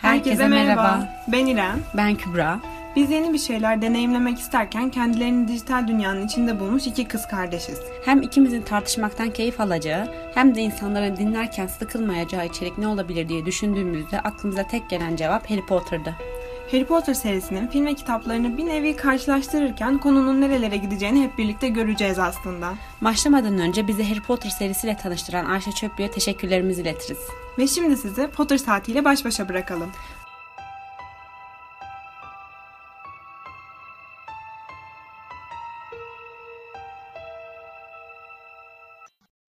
Herkese merhaba. Ben İrem. Ben Kübra. Biz yeni bir şeyler deneyimlemek isterken kendilerini dijital dünyanın içinde bulmuş iki kız kardeşiz. Hem ikimizin tartışmaktan keyif alacağı hem de insanların dinlerken sıkılmayacağı içerik ne olabilir diye düşündüğümüzde aklımıza tek gelen cevap Harry Potter'dı. Harry Potter serisinin film ve kitaplarını bir nevi karşılaştırırken konunun nerelere gideceğini hep birlikte göreceğiz aslında. Başlamadan önce bizi Harry Potter serisiyle tanıştıran Ayşe Çöplü'ye teşekkürlerimizi iletiriz. Ve şimdi sizi Potter saatiyle baş başa bırakalım.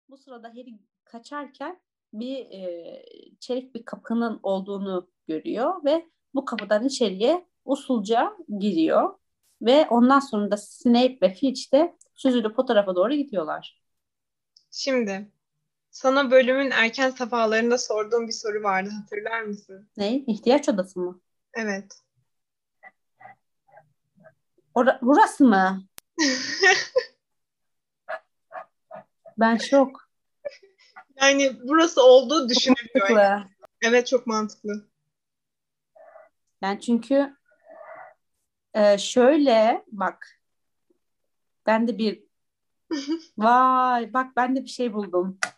Bu sırada Harry kaçarken bir e, çelik bir kapının olduğunu görüyor ve bu kapıdan içeriye usulca giriyor. Ve ondan sonra da Snape ve Filch de süzülüp o tarafa doğru gidiyorlar. Şimdi sana bölümün erken safhalarında sorduğum bir soru vardı hatırlar mısın? Ne? İhtiyaç odası mı? Evet. Ora- burası mı? ben şok. Yani burası olduğu düşünülüyor. Mantıklı. Evet çok mantıklı. Yani çünkü e, şöyle bak ben de bir vay bak ben de bir şey buldum.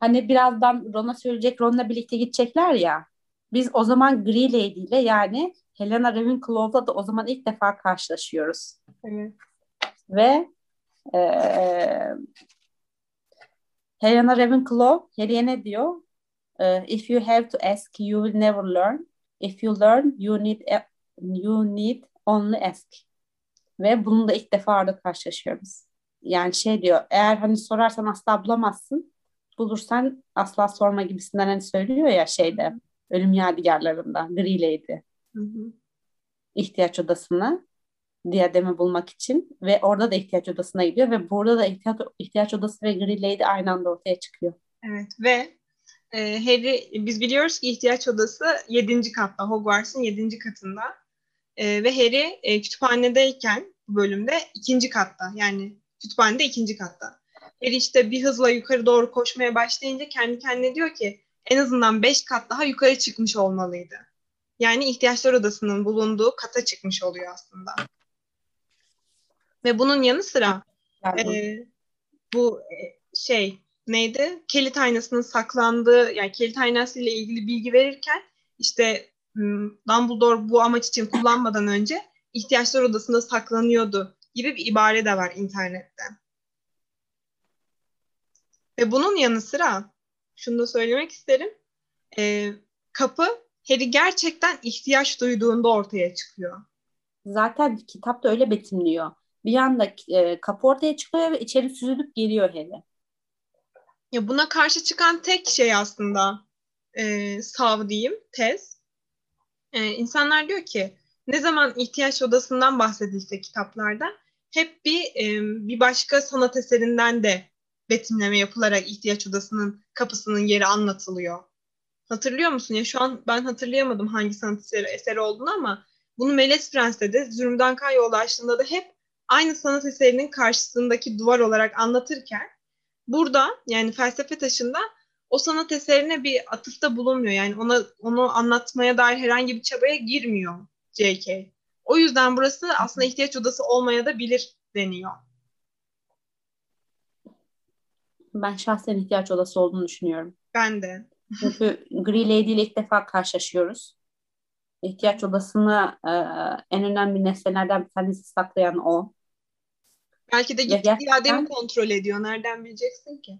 Hani birazdan Ron'a söyleyecek Ron'la birlikte gidecekler ya. Biz o zaman Grey Lady ile yani Helena Ravenclaw'la da o zaman ilk defa karşılaşıyoruz. Evet. Ve e, Helena Ravenclaw Harry'e ne diyor? E, If you have to ask, you will never learn. If you learn, you need you need only ask. Ve bunu da ilk defa orada karşılaşıyoruz. Yani şey diyor, eğer hani sorarsan asla bulamazsın, bulursan asla sorma gibisinden hani söylüyor ya şeyde, ölüm yadigarlarında, Grey Lady. Hı hı. ihtiyaç odasına diyademi bulmak için ve orada da ihtiyaç odasına gidiyor ve burada da ihtiyaç, ihtiyaç odası ve Green Lady aynı anda ortaya çıkıyor. Evet ve e, Harry biz biliyoruz ki ihtiyaç odası 7. katta Hogwarts'ın 7. katında E, ve Harry e, kütüphanedeyken bu bölümde ikinci katta yani kütüphanede ikinci katta. Harry işte bir hızla yukarı doğru koşmaya başlayınca kendi kendine diyor ki en azından 5 kat daha yukarı çıkmış olmalıydı. Yani ihtiyaçlar odasının bulunduğu kata çıkmış oluyor aslında. Ve bunun yanı sıra e, bu e, şey neydi? Kilit aynasının saklandığı yani kilit aynası ile ilgili bilgi verirken işte m, Dumbledore bu amaç için kullanmadan önce ihtiyaçlar odasında saklanıyordu gibi bir ibare de var internette. Ve bunun yanı sıra şunu da söylemek isterim. E, kapı Harry gerçekten ihtiyaç duyduğunda ortaya çıkıyor. zaten kitapta öyle betimliyor. Bir anda e, kapı ortaya çıkıyor ve içeri süzülüp geliyor Harry. Ya buna karşı çıkan tek şey aslında e, sav diyeyim, tez. E, insanlar diyor ki ne zaman ihtiyaç odasından bahsedilse kitaplarda hep bir e, bir başka sanat eserinden de betimleme yapılarak ihtiyaç odasının kapısının yeri anlatılıyor. Hatırlıyor musun? Ya şu an ben hatırlayamadım hangi sanat eseri, eseri olduğunu ama bunu Melez Prens'te de Zümrüt Anka açtığında da hep aynı sanat eserinin karşısındaki duvar olarak anlatırken burada yani felsefe taşında o sanat eserine bir atıfta bulunmuyor. Yani ona onu anlatmaya dair herhangi bir çabaya girmiyor J.K. O yüzden burası aslında ihtiyaç odası olmaya da bilir deniyor. Ben şahsen ihtiyaç odası olduğunu düşünüyorum. Ben de. Çünkü Grey Lady ile ilk defa karşılaşıyoruz. İhtiyaç odasını e, en önemli nesnelerden bir tanesi saklayan o. Belki de Ya gittiği gerçekten- iademi kontrol ediyor. Nereden bileceksin ki?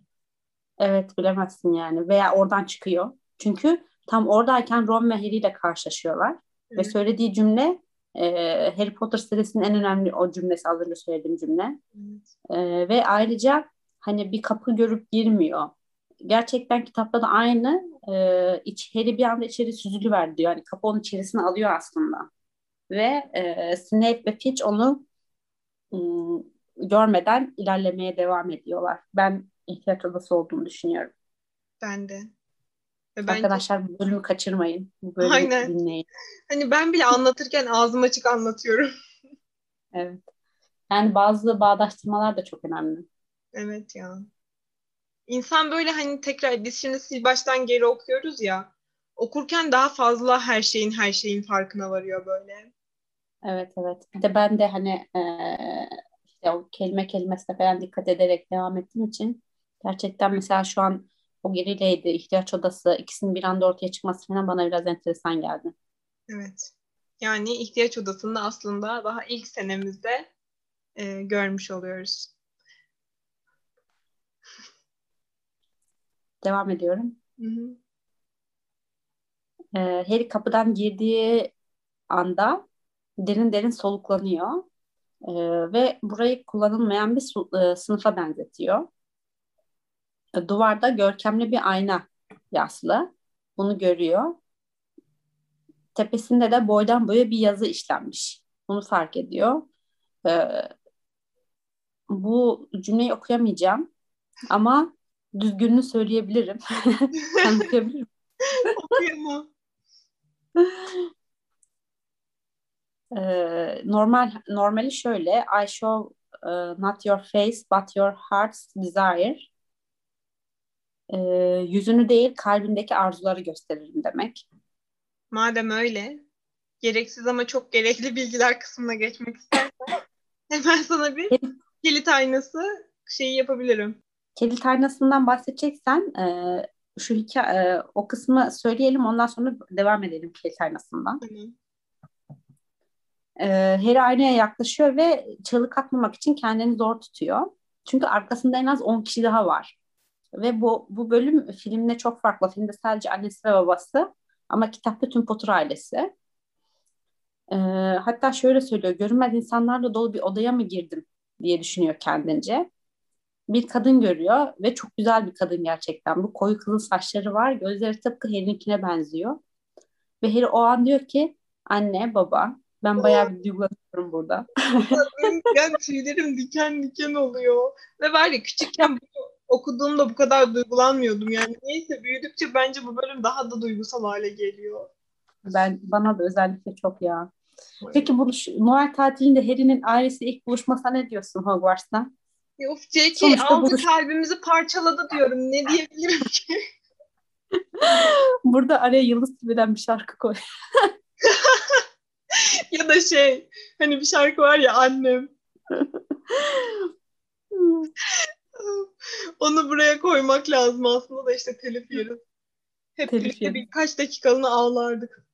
Evet bilemezsin yani. Veya oradan çıkıyor. Çünkü tam oradayken Ron ve Harry ile karşılaşıyorlar. Ve Evet. söylediği cümle e, Harry Potter serisinin en önemli o cümlesi az önce söylediğim cümle. Evet. E, ve ayrıca hani bir kapı görüp girmiyor. gerçekten kitapta da aynı e, iç, Harry bir anda içeri süzülüver diyor. Yani kapı onun içerisine alıyor aslında. Ve e, Snape ve Filch onu ım, görmeden ilerlemeye devam ediyorlar. Ben ihtiyaç odası olduğunu düşünüyorum. Ben de. Ve bence- Arkadaşlar bu bölümü kaçırmayın. Bu bölümü Aynen. dinleyin. Hani ben bile anlatırken ağzım açık anlatıyorum. Evet. Yani bazı bağdaştırmalar da çok önemli. Evet ya. İnsan böyle hani tekrar biz şimdi sil baştan geri okuyoruz ya. Okurken daha fazla her şeyin her şeyin farkına varıyor böyle. Evet evet. Bir de ben de hani o kelime kelimesine falan dikkat ederek devam ettiğim için gerçekten mesela şu an o gerileydi, ihtiyaç odası ikisinin bir anda ortaya çıkması falan bana biraz enteresan geldi. Evet. Yani ihtiyaç odasında aslında daha ilk senemizde e, görmüş oluyoruz. Devam ediyorum. Hı Harry kapıdan girdiği anda derin derin soluklanıyor. Eee, ve burayı kullanılmayan bir su- eee, sınıfa benzetiyor. E, Duvarda görkemli bir ayna yaslı. Bunu görüyor. Tepesinde de boydan boya bir yazı işlenmiş. Bunu fark ediyor. Eee, bu cümleyi okuyamayacağım ama düzgününü söyleyebilirim. Sen okuyabilir misin? Okuyamam. Eee, normal normali şöyle I show eee, not your face but your heart's desire. Eee, yüzünü değil kalbindeki arzuları gösteririm demek. Madem öyle, gereksiz ama çok gerekli bilgiler kısmına geçmek istersen hemen sana bir kilit aynası şeyi yapabilirim. Kilit aynasından bahsedeceksen eee, şu hikaye, eee, o kısmı söyleyelim ondan sonra devam edelim kilit aynasından. Hani Eee Harry aynaya yaklaşıyor ve çığlık atmamak için kendini zor tutuyor. Çünkü arkasında en az 10 kişi daha var. Ve bu, bu bölüm filmde çok farklı. Filmde sadece annesi ve babası ama kitapta tüm Potter ailesi. Eee, hatta şöyle söylüyor, görünmez insanlarla dolu bir odaya mı girdim diye düşünüyor kendince. Bir kadın görüyor ve çok güzel bir kadın gerçekten. Bu koyu kızıl saçları var, gözleri tıpkı Harry'ninkine benziyor. Ve Harry o an diyor ki, anne, baba, ben bayağı bir duygulanıyorum burada. yani tüylerim diken diken oluyor. Ve var ya küçükken bunu okuduğumda bu kadar duygulanmıyordum. Yani neyse büyüdükçe bence bu bölüm daha da duygusal hale geliyor. Ben bana da özellikle çok ya. Peki bu şu- Noel tatilinde Harry'nin ailesi ilk buluşmasına ne diyorsun Hogwarts'ta? Ya Of J.K. Aldı buluş- kalbimizi parçaladı diyorum. Ne diyebilirim ki? Burada araya Yıldız Tilbe'den bir şarkı koy. ya da şey hani bir şarkı var ya annem. Onu buraya koymak lazım aslında da işte telif yeriz. Hep Telif birlikte yeriz. birkaç dakikalığına ağlardık.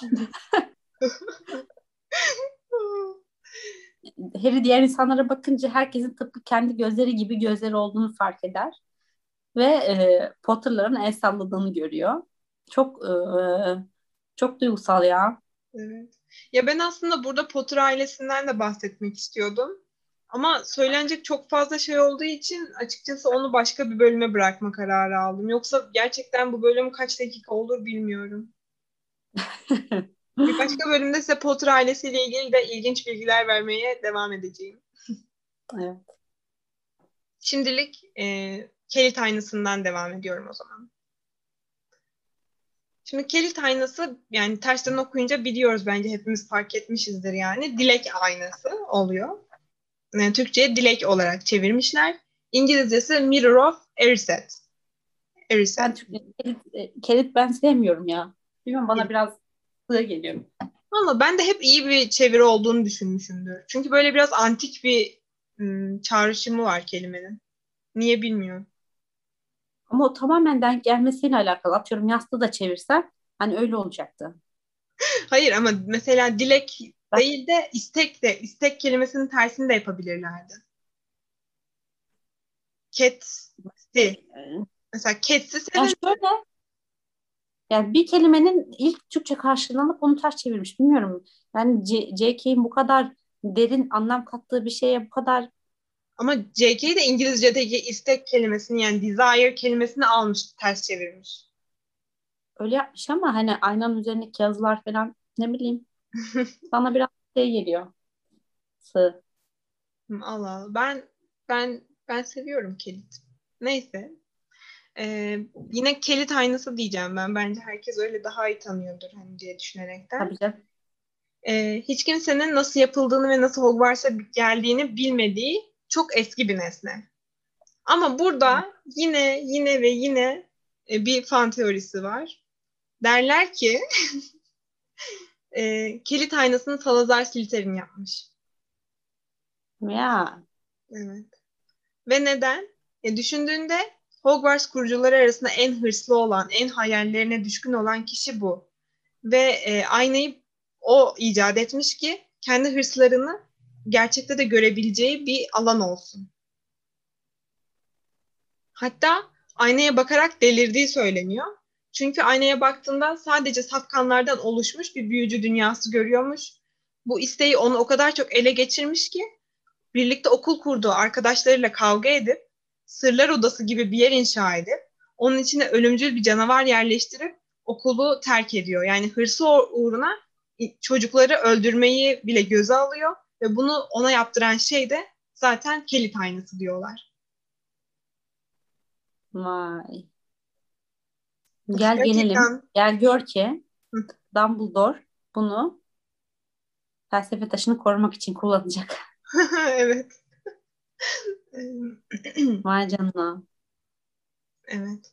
Harry diğer insanlara bakınca herkesin tıpkı kendi gözleri gibi gözleri olduğunu fark eder. Ve e, Potter'ların el salladığını görüyor. Çok e, çok duygusal ya. Evet. Ya ben aslında burada Potter ailesinden de bahsetmek istiyordum. Ama söylenecek çok fazla şey olduğu için açıkçası onu başka bir bölüme bırakma kararı aldım. Yoksa gerçekten bu bölüm kaç dakika olur bilmiyorum. Bir başka bölümde size Potter ailesiyle ilgili de ilginç bilgiler vermeye devam edeceğim. Evet. Şimdilik e, Kelit aynasından devam ediyorum o zaman. Şimdi Kelit aynası yani tersten okuyunca biliyoruz bence hepimiz fark etmişizdir yani. Dilek aynası oluyor. Yani Türkçe'ye dilek olarak çevirmişler. İngilizcesi Mirror of Erised. Erised. Ben Türkçe kelit, e, kelit ben sevmiyorum ya. Bilmiyorum bana biraz sığ geliyor. Ama ben de hep iyi bir çeviri olduğunu düşünmüşümdür. Çünkü böyle biraz antik bir ım, çağrışımı var kelimenin. Niye bilmiyorum. Ama o tamamen denk gelmesiyle alakalı. Atıyorum yastığı da çevirsen hani öyle olacaktı. Hayır ama mesela dilek Bak- değil de istek de istek kelimesinin tersini de yapabilirlerdi. Ketsi. Ee, Mesela ketsi Yani senin şöyle yani bir kelimenin ilk Türkçe karşılığını alıp onu ters çevirmiş. Bilmiyorum. Yani C- J.K.'in bu kadar derin anlam kattığı bir şeye bu kadar Ama JK de İngilizce'deki istek kelimesini yani desire kelimesini almış, ters çevirmiş. Öyle yapmış ama hani aynanın üzerindeki yazılar falan ne bileyim. Bana biraz şey geliyor. Sığ. Allah Allah. Ben ben ben seviyorum kilit. Neyse. Ee, yine kilit aynası diyeceğim ben. Bence herkes öyle daha iyi tanıyordur hani diye düşünerekten. Tabii canım. Ee, hiç kimsenin nasıl yapıldığını ve nasıl Hogwarts'a geldiğini bilmediği çok eski bir nesne. Ama burada yine yine ve yine e, bir fan teorisi var. Derler ki e, kilit aynasını Salazar Slytherin yapmış. Ya Evet. Ve neden? E, düşündüğünde Hogwarts kurucuları arasında en hırslı olan, en hayallerine düşkün olan kişi bu. Ve e, aynayı o icat etmiş ki kendi hırslarını gerçekte de görebileceği bir alan olsun. Hatta aynaya bakarak delirdiği söyleniyor. Çünkü aynaya baktığında sadece safkanlardan oluşmuş bir büyücü dünyası görüyormuş. Bu isteği onu o kadar çok ele geçirmiş ki birlikte okul kurduğu arkadaşlarıyla kavga edip sırlar odası gibi bir yer inşa edip onun içine ölümcül bir canavar yerleştirip okulu terk ediyor. Yani hırsı uğruna çocukları öldürmeyi bile göze alıyor ve bunu ona yaptıran şey de zaten kilit aynası diyorlar. vay. Gel gelelim. Gel gör ki Hı. Dumbledore bunu felsefe taşını korumak için kullanacak. evet. Vay canına. evet.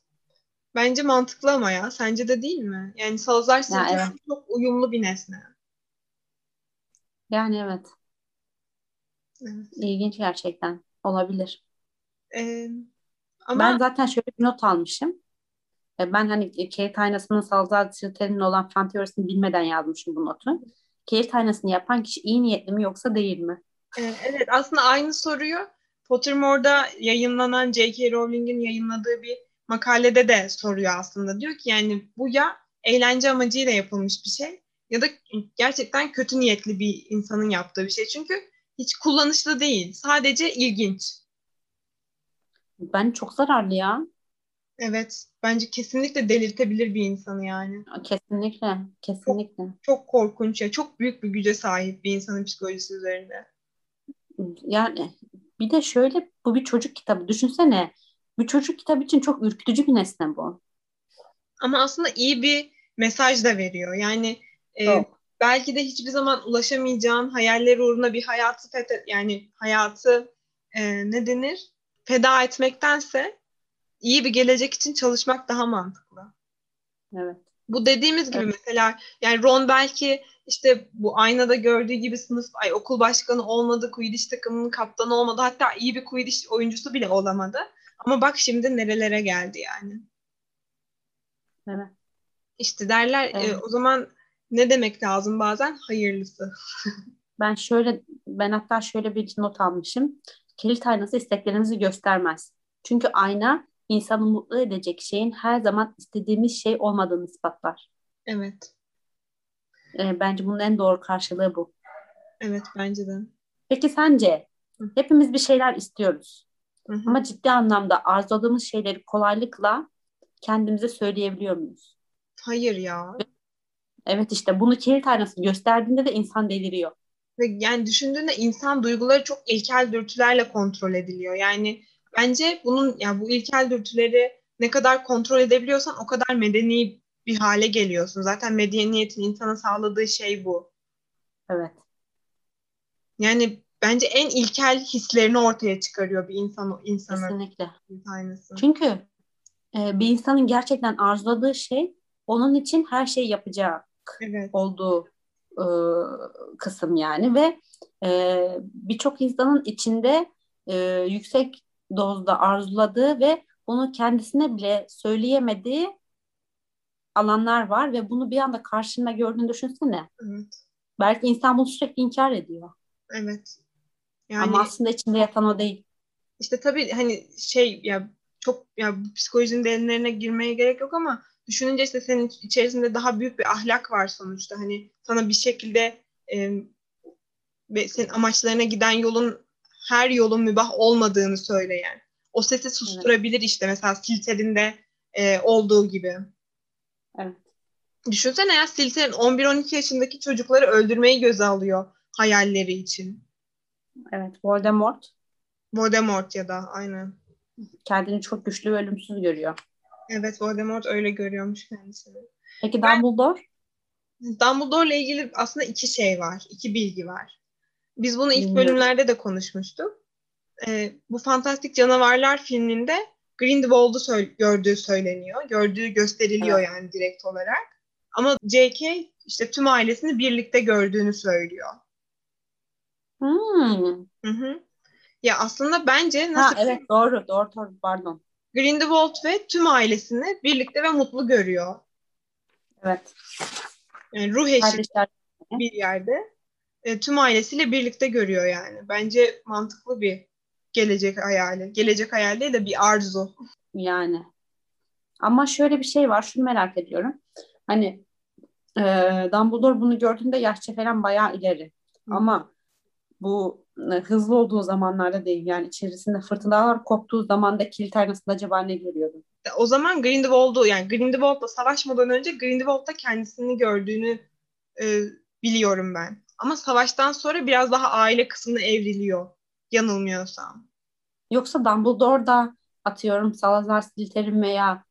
Bence mantıklı ama ya. Sence de değil mi? Yani Salazar Slytherin evet. çok uyumlu bir nesne. Yani evet. Evet. ilginç gerçekten. Olabilir. Ee, ama Ben zaten şöyle bir not almışım. E, Ben hani Kate aynasının Salazar Slytherin'in olan fan teorisini bilmeden yazmışım bu notu. Kate aynasını yapan kişi iyi niyetli mi yoksa değil mi? e, evet aslında aynı soruyu Pottermore'da yayınlanan J.K. Rowling'in yayınladığı bir makalede de soruyor aslında. Diyor ki yani bu ya eğlence amacıyla yapılmış bir şey ya da gerçekten kötü niyetli bir insanın yaptığı bir şey. Çünkü hiç kullanışlı değil. Sadece ilginç. Ben çok zararlı ya. Evet. Bence kesinlikle delirtebilir bir insanı yani. Kesinlikle. Kesinlikle. Çok korkunç ya. Çok büyük bir güce sahip bir insanın psikolojisi üzerinde. Yani bir de şöyle bu bir çocuk kitabı. Düşünsene. Bir çocuk kitabı için çok ürkütücü bir nesne bu. Ama aslında iyi bir mesaj da veriyor. Yani e, Çok. Belki de hiçbir zaman ulaşamayacağın hayaller uğruna bir hayatı fethet yani hayatı e, ne denir? Feda etmektense iyi bir gelecek için çalışmak daha mantıklı. Evet. Bu dediğimiz gibi Evet. mesela yani Ron belki işte bu aynada gördüğü gibi sınıf ay okul başkanı olmadı, Quidditch takımının kaptanı olmadı. Hatta iyi bir Quidditch oyuncusu bile olamadı. Ama bak şimdi nerelere geldi yani. Evet. İşte derler e, Evet. o zaman ne demek lazım bazen? Hayırlısı. Ben şöyle ben hatta şöyle bir not almışım. Kilit aynası isteklerinizi göstermez. Çünkü ayna insanı mutlu edecek şeyin her zaman istediğimiz şey olmadığını ispatlar. Evet. Ee, bence bunun en doğru karşılığı bu. Evet bence de. Peki sence Hı. hepimiz bir şeyler istiyoruz Hı hı. ama ciddi anlamda arzuladığımız şeyleri kolaylıkla kendimize söyleyebiliyor muyuz? Hayır ya. Evet işte bunu kilit aynası gösterdiğinde de insan deliriyor. Yani düşündüğünde insan duyguları çok ilkel dürtülerle kontrol ediliyor. Yani bence bunun ya bu ilkel dürtüleri ne kadar kontrol edebiliyorsan o kadar medeni bir hale geliyorsun. Zaten medeniyetin insana sağladığı şey bu. Evet. Yani bence en ilkel hislerini ortaya çıkarıyor bir insan insanın Kesinlikle. tanesi. Çünkü e, bir insanın gerçekten arzuladığı şey onun için her şeyi yapacak Evet. olduğu e, kısım yani ve e, birçok insanın içinde e, yüksek dozda arzuladığı ve bunu kendisine bile söyleyemediği alanlar var ve bunu bir anda karşında gördüğünü düşünsene. Evet. Belki insan bunu sürekli inkar ediyor. Evet. Yani Ama aslında içinde yatan o değil. işte tabii hani şey ya çok ya psikolojinin derinlerine girmeye gerek yok ama düşününce işte senin içerisinde daha büyük bir ahlak var sonuçta. Hani sana bir şekilde e, ve senin amaçlarına giden yolun her yolun mübah olmadığını söyleyen. O sesi susturabilir evet. işte mesela Silter'in e, olduğu gibi. Evet. Düşünsene ya Silter'in 11-12 yaşındaki çocukları öldürmeyi göze alıyor hayalleri için. Evet Voldemort. Voldemort ya da aynen. Kendini çok güçlü ve ölümsüz görüyor. Evet Voldemort öyle görüyormuş kendisini. Peki Dumbledore? Dumbledore ile ilgili aslında iki şey var. iki bilgi var. Biz bunu ilk bölümlerde de konuşmuştuk. Ee, bu Fantastik Canavarlar filminde Grindelwald'u sö- gördüğü söyleniyor. Gördüğü gösteriliyor evet. yani direkt olarak. Ama J.K. işte tüm ailesini birlikte gördüğünü söylüyor. Hmm. Hı hı. Ya aslında bence nasıl... Ha, evet doğru, doğru, doğru pardon. Grindelwald ve tüm ailesini birlikte ve mutlu görüyor. Evet. Yani ruh eşi bir yerde e, tüm ailesiyle birlikte görüyor yani. Bence mantıklı bir gelecek hayali. Gelecek hayali değil de bir arzu. Yani. Ama şöyle bir şey var. Şunu merak ediyorum. Hani e, Dumbledore bunu gördüğünde yaşça falan bayağı ileri. Hı. Ama bu e, hızlı olduğu zamanlarda değil. Yani içerisinde fırtınalar koptuğu zaman da kilit aynasında acaba ne görüyordu? O zaman Grindelwald'u yani Grindelwald'la savaşmadan önce Grindelwald'da kendisini gördüğünü e, biliyorum ben. Ama savaştan sonra biraz daha aile kısmına evriliyor. Yanılmıyorsam. Yoksa Dumbledore da atıyorum Salazar Slytherin veya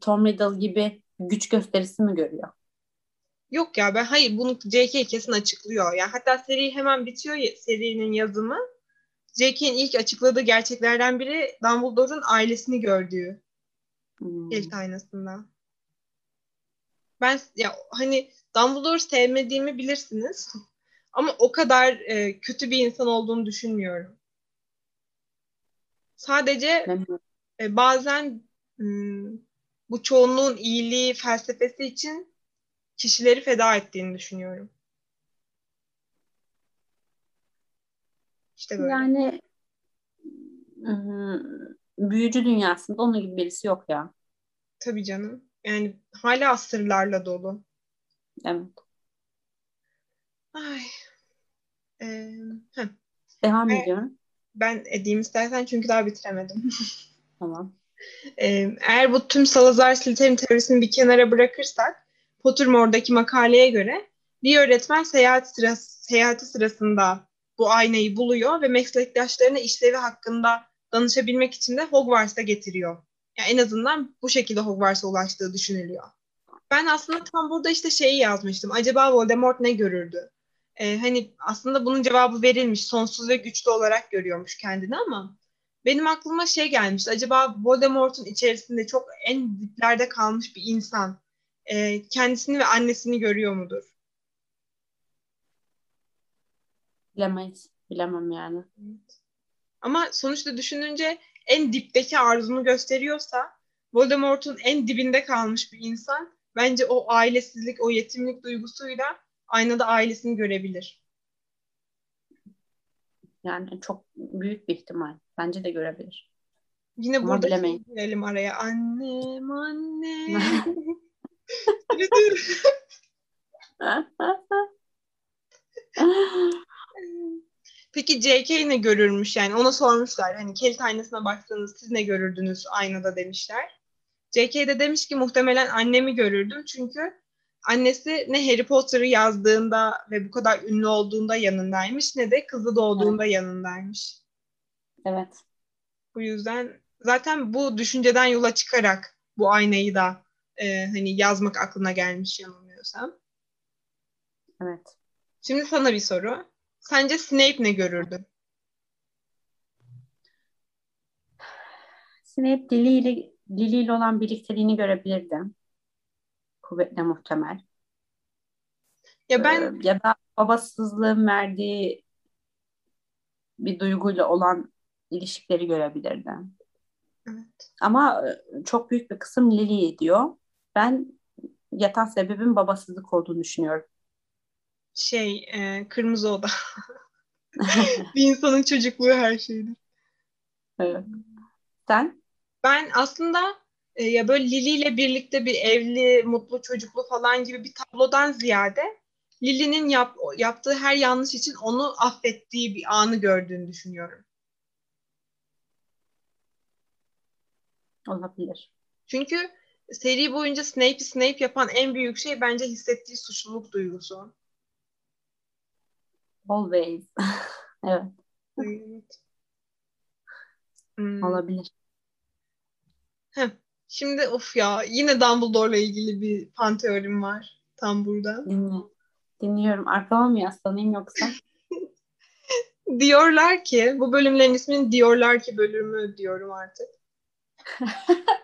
Tom Riddle gibi güç gösterisi mi görüyor? Yok ya ben hayır bunu J.K. kesin açıklıyor. Yani hatta seri hemen bitiyor serinin yazımı. J.K.'in ilk açıkladığı gerçeklerden biri Dumbledore'un ailesini gördüğü. Hmm. İlk aynasında. Ben ya hani Dumbledore sevmediğimi bilirsiniz. Ama o kadar e, kötü bir insan olduğunu düşünmüyorum. Sadece e, bazen hmm, bu çoğunluğun iyiliği felsefesi için kişileri feda ettiğini düşünüyorum. İşte böyle. Yani büyücü dünyasında onun gibi birisi yok ya. Tabii canım. Yani hala sırlarla dolu. Evet. Ay. Ee, Devam ben, ediyorum. Ben edeyim istersen çünkü daha bitiremedim. tamam. Ee, eğer bu tüm Salazar Slytherin teorisini bir kenara bırakırsak Pottermore'daki makaleye göre bir öğretmen seyahat sırası, seyahati sırasında bu aynayı buluyor ve meslektaşlarına işlevi hakkında danışabilmek için de Hogwarts'a getiriyor. Yani en azından bu şekilde Hogwarts'a ulaştığı düşünülüyor. Ben aslında tam burada işte şeyi yazmıştım. Acaba Voldemort ne görürdü? Ee, hani aslında bunun cevabı verilmiş. Sonsuz ve güçlü olarak görüyormuş kendini ama benim aklıma şey gelmişti. Acaba Voldemort'un içerisinde çok en diplerde kalmış bir insan e, kendisini ve annesini görüyor mudur? Bilemeyiz. Bilemem yani. Ama sonuçta düşününce en dipteki arzunu gösteriyorsa Voldemort'un en dibinde kalmış bir insan bence o ailesizlik, o yetimlik duygusuyla aynada ailesini görebilir. Yani çok büyük bir ihtimal. Bence de görebilir. Yine Ama burada girelim araya. Annem, Peki JK ne görürmüş yani ona sormuşlar hani kilit aynasına baksanız siz ne görürdünüz aynada demişler. JK de demiş ki muhtemelen annemi görürdüm çünkü annesi ne Harry Potter'ı yazdığında ve bu kadar ünlü olduğunda yanındaymış ne de kızı doğduğunda evet. yanındaymış. Evet. Bu yüzden zaten bu düşünceden yola çıkarak bu aynayı da e, hani yazmak aklına gelmiş yanılmıyorsam. Evet. Şimdi sana bir soru. Sence Snape ne görürdü? Snape diliyle, diliyle olan birlikteliğini görebilirdim. Kuvvetle muhtemel. Ya ben ee, ya da babasızlığın verdiği bir duyguyla olan ilişkileri görebilirdim. Evet. Ama e, çok büyük bir kısım Lily diyor ben yatan sebebin babasızlık olduğunu düşünüyorum. Şey, e, kırmızı oda. bir insanın çocukluğu her şeydir. Evet. Sen? Ben aslında e, ya böyle Lili ile birlikte bir evli, mutlu, çocuklu falan gibi bir tablodan ziyade Lili'nin yap, yaptığı her yanlış için onu affettiği bir anı gördüğünü düşünüyorum. Olabilir. Çünkü seri boyunca Snape'i Snape yapan en büyük şey bence hissettiği suçluluk duygusu. Always. evet. Evet. Hmm. Olabilir. Heh. Şimdi of ya yine Dumbledore'la ilgili bir fan teorim var tam burada. Dinle. Dinliyorum. Arkama mı yaslanayım yoksa? Diyorlar ki bu bölümlerin ismini diyorlar ki bölümü diyorum artık.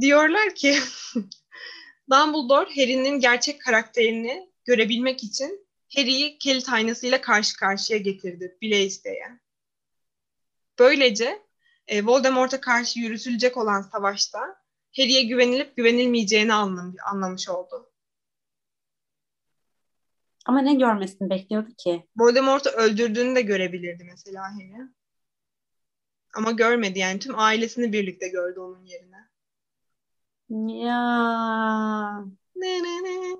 diyorlar ki Dumbledore Harry'nin gerçek karakterini görebilmek için Harry'i kilit aynasıyla karşı karşıya getirdi bile isteyen. Böylece e, Voldemort'a karşı yürütülecek olan savaşta Harry'e güvenilip güvenilmeyeceğini anlam anlamış oldu. Ama ne görmesini bekliyordu ki? Voldemort'u öldürdüğünü de görebilirdi mesela Harry. Ama görmedi yani tüm ailesini birlikte gördü onun yerine. Ya Ne ne ne.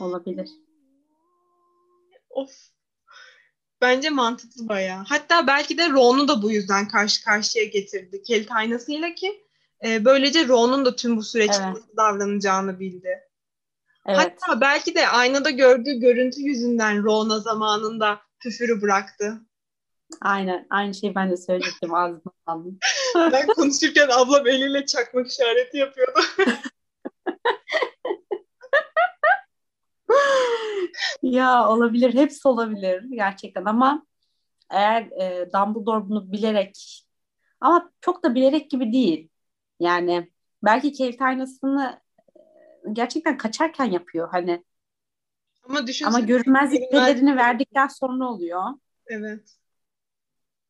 olabilir. Of. Bence mantıklı bayağı. Hatta belki de Ron'u da bu yüzden karşı karşıya getirdi kilit aynasıyla ki e, böylece Ron'un da tüm bu süreçte Evet. nasıl davranacağını bildi. Evet. Hatta belki de aynada gördüğü görüntü yüzünden Ron'a zamanında küfürü bıraktı. Aynen. Aynı şeyi ben de söyleyecektim. Ağzıma aldım. Ben konuşurken ablam eliyle çakmak işareti yapıyordu. Ya olabilir. Hepsi olabilir gerçekten ama eğer e, Dumbledore bunu bilerek ama çok da bilerek gibi değil. Yani belki kilit aynasını e, gerçekten kaçarken yapıyor hani Ama düşünsene. ama görünmezlik görünmez- pelerini verdikten sonra oluyor. Evet.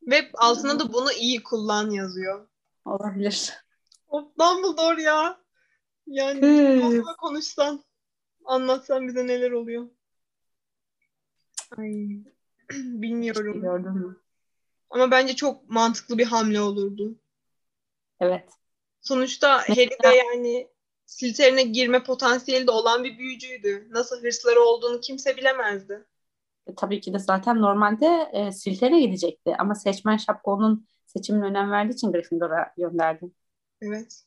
Ve altına da bunu iyi kullan yazıyor. Olabilir. Of Dumbledore ya. Yani aslında konuşsan, anlatsan bize neler oluyor. Ay, bilmiyorum. Mü? Ama bence çok mantıklı bir hamle olurdu. Evet. Sonuçta Harry de yani Slytherin'e girme potansiyeli de olan bir büyücüydü. Nasıl hırsları olduğunu kimse bilemezdi. E, tabii ki de zaten normalde e, Slytherin'e gidecekti ama seçmen şapka onun seçimine önem verdiği için Gryffindor'a gönderdi. Evet.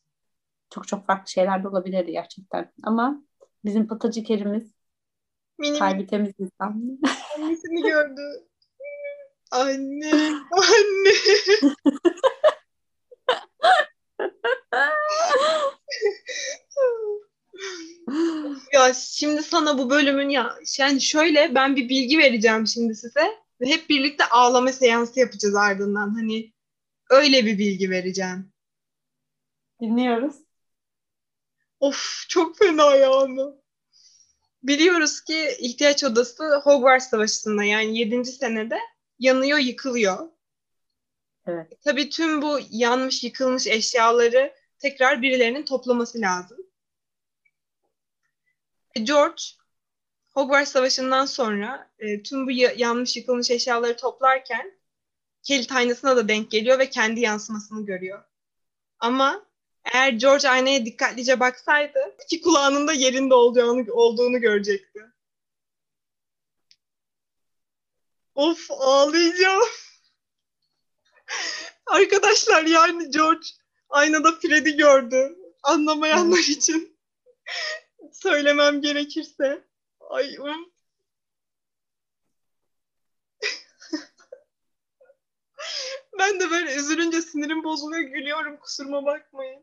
Çok çok farklı şeyler de olabilirdi gerçekten. Ama bizim pıtırcık Harry'miz Mini kalbi temiz insan. annesini gördü. Anne, anne. Ya şimdi sana bu bölümün ya yani şöyle ben bir bilgi vereceğim şimdi size ve hep birlikte ağlama seansı yapacağız ardından. Hani öyle bir bilgi vereceğim. Dinliyoruz. Of çok fena ya onu. Biliyoruz ki ihtiyaç odası Hogwarts Savaşı'nda yani 7. senede yanıyor, yıkılıyor. Evet. Tabii tüm bu yanmış, yıkılmış eşyaları tekrar birilerinin toplaması lazım. E, George Hogwarts Savaşı'ndan sonra e, tüm bu ya- yanmış, yıkılmış eşyaları toplarken kilit aynasına da denk geliyor ve kendi yansımasını görüyor. Ama eğer George aynaya dikkatlice baksaydı iki kulağının da yerinde olduğunu, olduğunu görecekti. Of ağlayacağım. Arkadaşlar yani George aynada Fred'i gördü. Anlamayanlar için söylemem gerekirse. Ay um. ben de böyle üzülünce sinirim bozuluyor gülüyorum kusuruma bakmayın.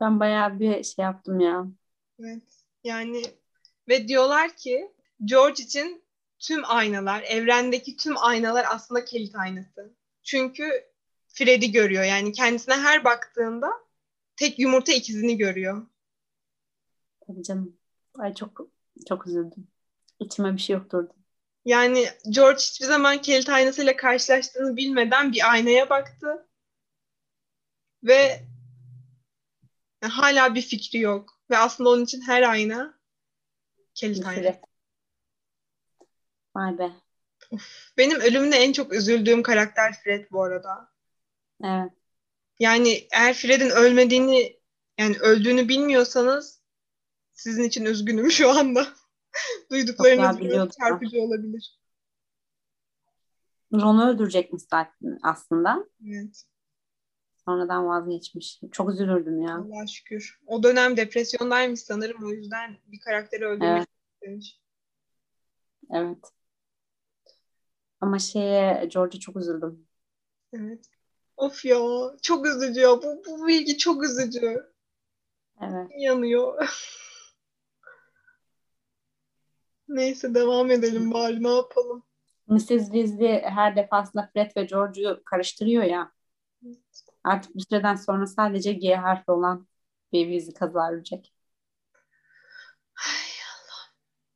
Ben bayağı bir şey yaptım ya. Evet. Yani ve diyorlar ki George için tüm aynalar, evrendeki tüm aynalar aslında kilit aynası. Çünkü Fred'i görüyor. Yani kendisine her baktığında tek yumurta ikizini görüyor. Tabii canım. Ay çok çok üzüldüm. İçime bir şey yokturdu. Yani George hiçbir zaman kilit aynasıyla karşılaştığını bilmeden bir aynaya baktı. Ve hala bir fikri yok. Ve aslında onun için her ayna kilit ayna. Vay be. Benim ölümüne en çok üzüldüğüm karakter Fred bu arada. Evet. Yani eğer Fred'in ölmediğini yani öldüğünü bilmiyorsanız sizin için üzgünüm şu anda. Duyduklarınız çarpıcı olabilir. Ron'u öldürecekmiş zaten aslında. Evet. Sonradan vazgeçmiş. Çok üzülürdüm ya. Allah şükür. O dönem depresyondaymış sanırım. O yüzden bir karakteri öldürmek Evet. istemiş. Evet. Ama şeye George'a çok üzüldüm. Evet. Of ya. Çok üzücü ya. Bu, bu bilgi çok üzücü. Evet. Yanıyor. Neyse devam edelim bari. Ne yapalım? Mrs. Weasley her defasında Fred ve George'u karıştırıyor ya. Artık bir süreden sonra sadece G harfi olan bir Weasley kaza ölecek.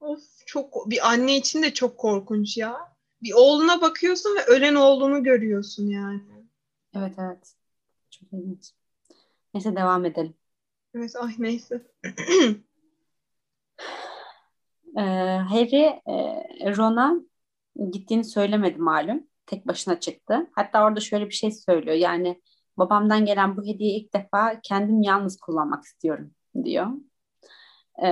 Of çok bir anne için de çok korkunç ya. Bir oğluna bakıyorsun ve ölen oğlunu görüyorsun yani. Evet evet. Çok ilginç. Neyse devam edelim. Evet ay neyse. Ee, Harry e, Ron'a gittiğini söylemedi malum. Tek başına çıktı. Hatta orada şöyle bir şey söylüyor. Yani babamdan gelen bu hediyeyi ilk defa kendim yalnız kullanmak istiyorum diyor. Ee,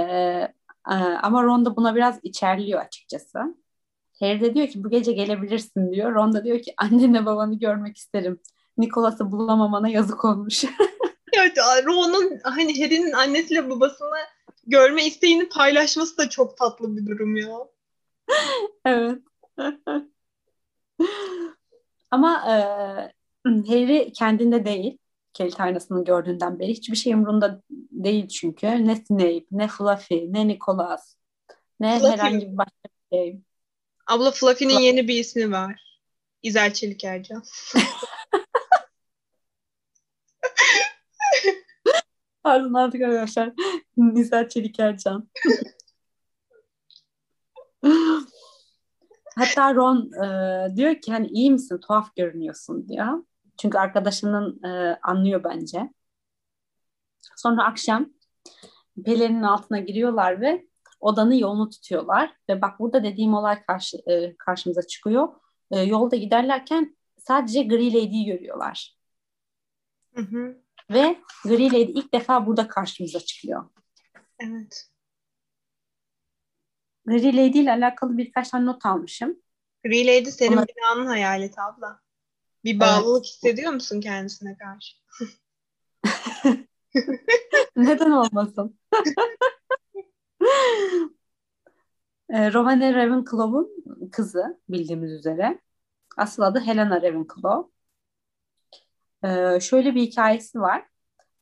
e, ama Ron da buna biraz içerliyor açıkçası. Harry de diyor ki bu gece gelebilirsin diyor. Ron da diyor ki annenle babanı görmek isterim. Nicholas'ı bulamamana yazık olmuş. Evet, Ron'un hani Harry'nin annesiyle babasını görme isteğini paylaşması da çok tatlı bir durum ya. Evet. Ama e, Harry kendinde değil. Kilit aynasını gördüğünden beri hiçbir şey umurunda değil çünkü. Ne Snape, ne Fluffy, ne Nicholas, ne Fluffy. herhangi bir başka bir şey. Abla Fluffy'nin yeni bir ismi var. İzel Çelik Ercan. Pardon artık arkadaşlar. Nisa Çelik Ercan. Hatta Ron e, diyor ki hani iyi misin? Tuhaf görünüyorsun diyor. Çünkü arkadaşının e, anlıyor bence. Sonra akşam pelerinin altına giriyorlar ve odanın yolunu tutuyorlar. Ve bak burada dediğim olay karşı, e, karşımıza çıkıyor. E, yolda giderlerken sadece Gri Lady'yi görüyorlar. Hı hı. Ve Gri Lady ilk defa burada karşımıza çıkıyor. Evet. Gri Lady ile alakalı birkaç tane not almışım. Green Lady senin Ona- binanın hayaleti abla. Bir bağlılık hissediyor musun kendisine karşı? Neden olmasın? e, Rowena Ravenclaw'un kızı bildiğimiz üzere. Asıl adı Helena Ravenclaw. E, şöyle bir hikayesi var.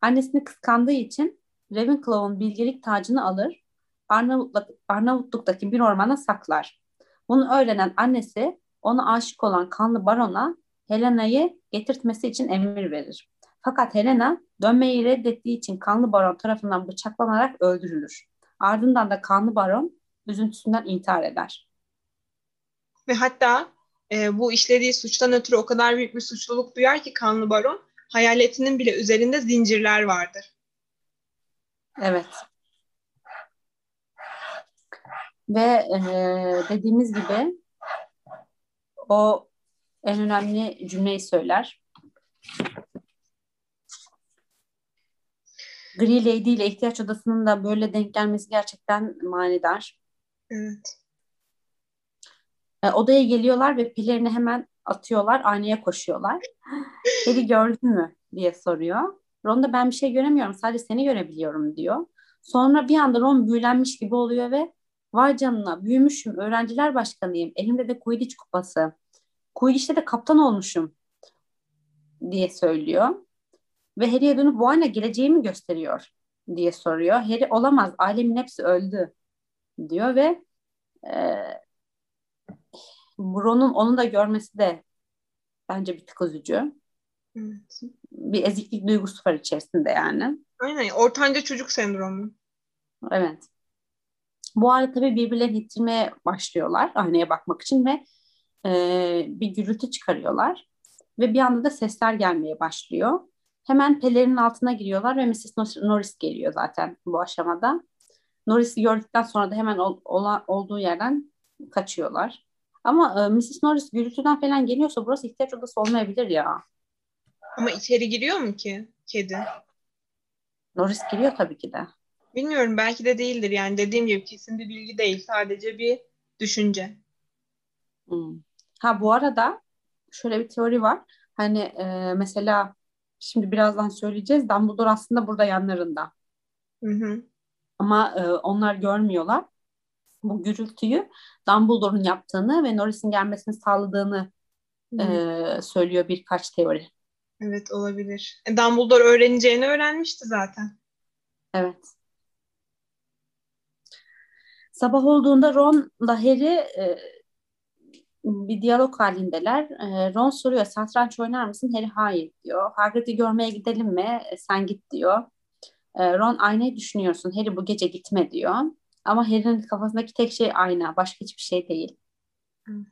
Annesini kıskandığı için Ravenclaw'un bilgelik tacını alır, Arnavutluk, Arnavutluk'taki bir ormana saklar. Bunu öğrenen annesi ona aşık olan kanlı barona Helena'yı getirtmesi için emir verir. Fakat Helena dönmeyi reddettiği için kanlı baron tarafından bıçaklanarak öldürülür. Ardından da kanlı baron üzüntüsünden intihar eder. Ve hatta e, bu işlediği suçtan ötürü o kadar büyük bir suçluluk duyar ki kanlı baron hayaletinin bile üzerinde zincirler vardır. Evet. Ve e, dediğimiz gibi o en önemli cümleyi söyler. Gri Lady ile ihtiyaç odasının da böyle denk gelmesi gerçekten manidar. Evet. E, odaya geliyorlar ve pillerini hemen atıyorlar, aynaya koşuyorlar. Harry gördün mü diye soruyor. Ron da ben bir şey göremiyorum, sadece seni görebiliyorum diyor. Sonra bir anda Ron büyülenmiş gibi oluyor ve vay canına büyümüşüm, öğrenciler başkanıyım, elimde de Quidditch kupası. Quidditch'te de kaptan olmuşum diye söylüyor. Ve Harry'e dönüp bu ayna geleceğimi gösteriyor diye soruyor. Harry olamaz, ailemin hepsi öldü diyor ve e, Ron'un onu da görmesi de bence bir tık üzücü. evet. Bir eziklik duygusu var içerisinde yani. Aynen. Ortanca çocuk sendromu. Evet. Bu arada tabii birbirlerini ittirmeye başlıyorlar aynaya bakmak için ve e, bir gürültü çıkarıyorlar. Ve bir anda da sesler gelmeye başlıyor. Hemen pelerinin altına giriyorlar ve Mrs. Norris geliyor zaten bu aşamada. Norris'i gördükten sonra da hemen ol, ola, olduğu yerden kaçıyorlar. Ama e, Mrs. Norris gürültüden falan geliyorsa burası ihtiyaç odası olmayabilir ya. Ama içeri giriyor mu ki kedi? Norris giriyor tabii ki de. Bilmiyorum belki de değildir. Yani dediğim gibi kesin bir bilgi değil. Sadece bir düşünce. Hmm. Ha bu arada şöyle bir teori var. Hani e, mesela Şimdi birazdan söyleyeceğiz. Dumbledore aslında burada yanlarında. Hı hı. Ama e, onlar görmüyorlar. Bu gürültüyü Dumbledore'un yaptığını ve Norris'in gelmesini sağladığını hı. e, söylüyor birkaç teori. Evet olabilir. E, Dumbledore öğreneceğini öğrenmişti zaten. Evet. Sabah olduğunda Ron'la Harry e, bir diyalog halindeler. E, Ron soruyor satranç oynar mısın? Harry hayır diyor. Hagrid'i görmeye gidelim mi? E, sen git diyor. E, Ron aynayı düşünüyorsun. Harry bu gece gitme diyor. Ama Harry'nin kafasındaki tek şey ayna. Başka hiçbir şey değil. Evet.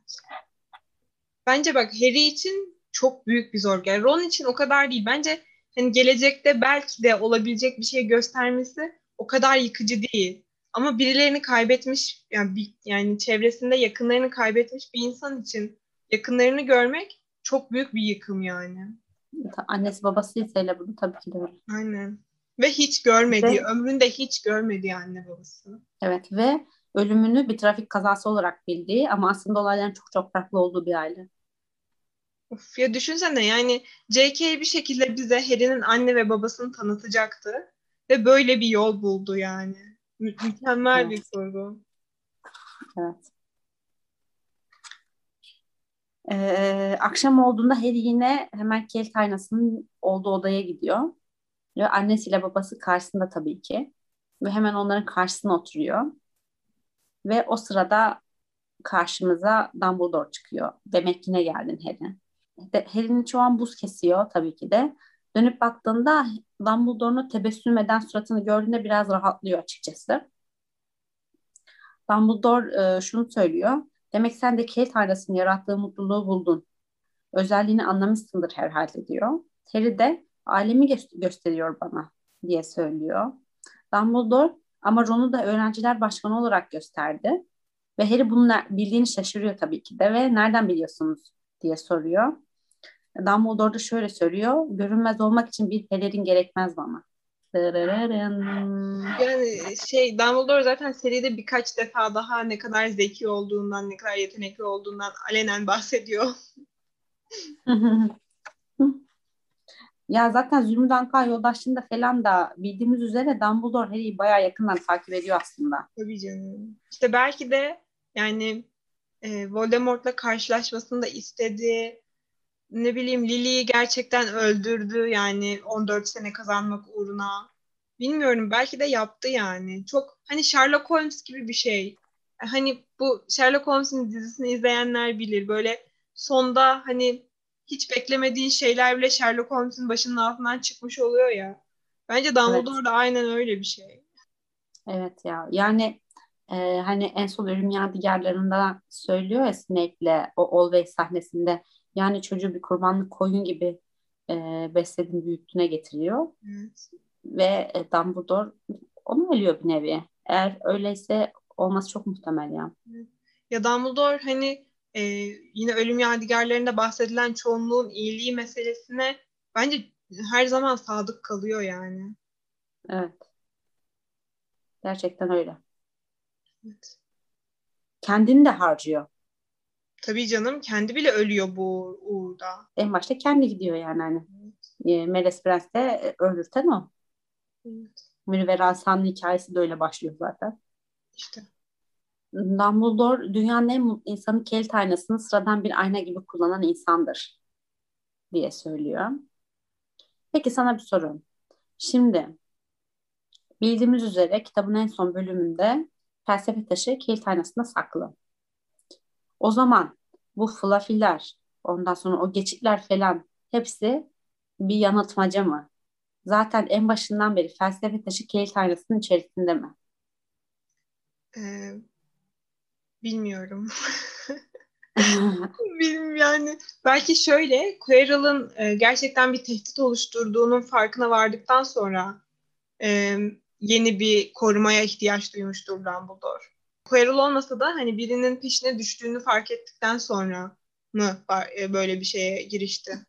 Bence bak Harry için çok büyük bir zor. Yani Ron için o kadar değil. Bence hani gelecekte belki de olabilecek bir şey göstermesi o kadar yıkıcı değil. Ama birilerini kaybetmiş yani bir, yani çevresinde yakınlarını kaybetmiş bir insan için yakınlarını görmek çok büyük bir yıkım yani. Annesi babasıysa hele bunu tabii ki de. Aynen. Ve hiç görmediği, Ve- ömründe hiç görmediği anne babası. Evet ve ölümünü bir trafik kazası olarak bildiği ama aslında olayların çok çok farklı olduğu bir aile. Of, ya düşünsene yani J.K. bir şekilde bize Harry'nin anne ve babasını tanıtacaktı. Ve böyle bir yol buldu yani. Mü- mükemmel Evet. bir kurgu. Evet. Ee, akşam olduğunda Harry yine hemen kilit aynasının olduğu odaya gidiyor. Ve annesiyle babası karşısında tabii ki. Ve hemen onların karşısına oturuyor. Ve o sırada karşımıza Dumbledore çıkıyor. Demek yine geldin Harry. Harry'nin şu an buz kesiyor tabii ki de. Dönüp baktığında Dumbledore'un tebessüm eden suratını gördüğünde biraz rahatlıyor açıkçası. Dumbledore e, şunu söylüyor. Demek sen de kilit aynasının yarattığı mutluluğu buldun. Özelliğini anlamışsındır herhalde diyor. Harry de alemi gö- gösteriyor bana diye söylüyor. Dumbledore ama Ron'u da öğrenciler başkanı olarak gösterdi. Ve Harry bunu ner- bildiğini şaşırıyor tabii ki de ve nereden biliyorsunuz diye soruyor. Dumbledore da şöyle söylüyor. Görünmez olmak için bir pelerin gerekmez bana. Yani şey Dumbledore zaten seride birkaç defa daha ne kadar zeki olduğundan, ne kadar yetenekli olduğundan alenen bahsediyor. Ya zaten Zümrüt Anka yoldaşlığında falan da bildiğimiz üzere Dumbledore Harry'i bayağı yakından takip ediyor aslında. Tabii canım. İşte belki de yani e, Voldemort'la karşılaşmasını da istedi. Ne bileyim Lily'yi gerçekten öldürdü yani 14 sene kazanmak uğruna. Bilmiyorum belki de yaptı yani. Çok hani Sherlock Holmes gibi bir şey. Hani bu Sherlock Holmes'in dizisini izleyenler bilir. Böyle sonda hani hiç beklemediğin şeyler bile Sherlock Holmes'in başının altından çıkmış oluyor ya. Bence Dumbledore da aynen öyle bir şey. Evet ya yani e, hani en son Ölüm Yadigarlarında söylüyor ya Snape'le o Always sahnesinde yani çocuğu bir kurbanlık koyun gibi e, besledin büyüttüğüne getiriyor. Evet. Ve e, Dumbledore onu ölüyor bir nevi. Eğer öyleyse olması çok muhtemel ya. Ya Dumbledore hani e, yine ölüm yadigarlarında bahsedilen çoğunluğun iyiliği meselesine bence her zaman sadık kalıyor yani. Evet. Gerçekten öyle. Evet. Kendini de harcıyor. Tabii canım kendi bile ölüyor bu uğurda. En başta kendi gidiyor yani hani. E, Meles Prens de e, öldürten o. Evet. Münir Hasan'ın hikayesi de öyle başlıyor zaten. İşte. Dumbledore dünyanın en mutlu insanı kilit aynasını sıradan bir ayna gibi kullanan insandır diye söylüyor. Peki sana bir soru. Şimdi bildiğimiz üzere kitabın en son bölümünde felsefe taşı kilit aynasında saklı. O zaman bu fluffy'ler, ondan sonra o geçitler falan hepsi bir yanıltmaca mı? Zaten en başından beri felsefe taşı kilit aynasının içerisinde mi? Ee, bilmiyorum. Bilmiyorum yani. Belki şöyle Quirrell'ın e, gerçekten bir tehdit oluşturduğunun farkına vardıktan sonra e, yeni bir korumaya ihtiyaç duymuştur Dumbledore. Quirrell olmasa da hani birinin peşine düştüğünü fark ettikten sonra mı e, böyle bir şeye girişti?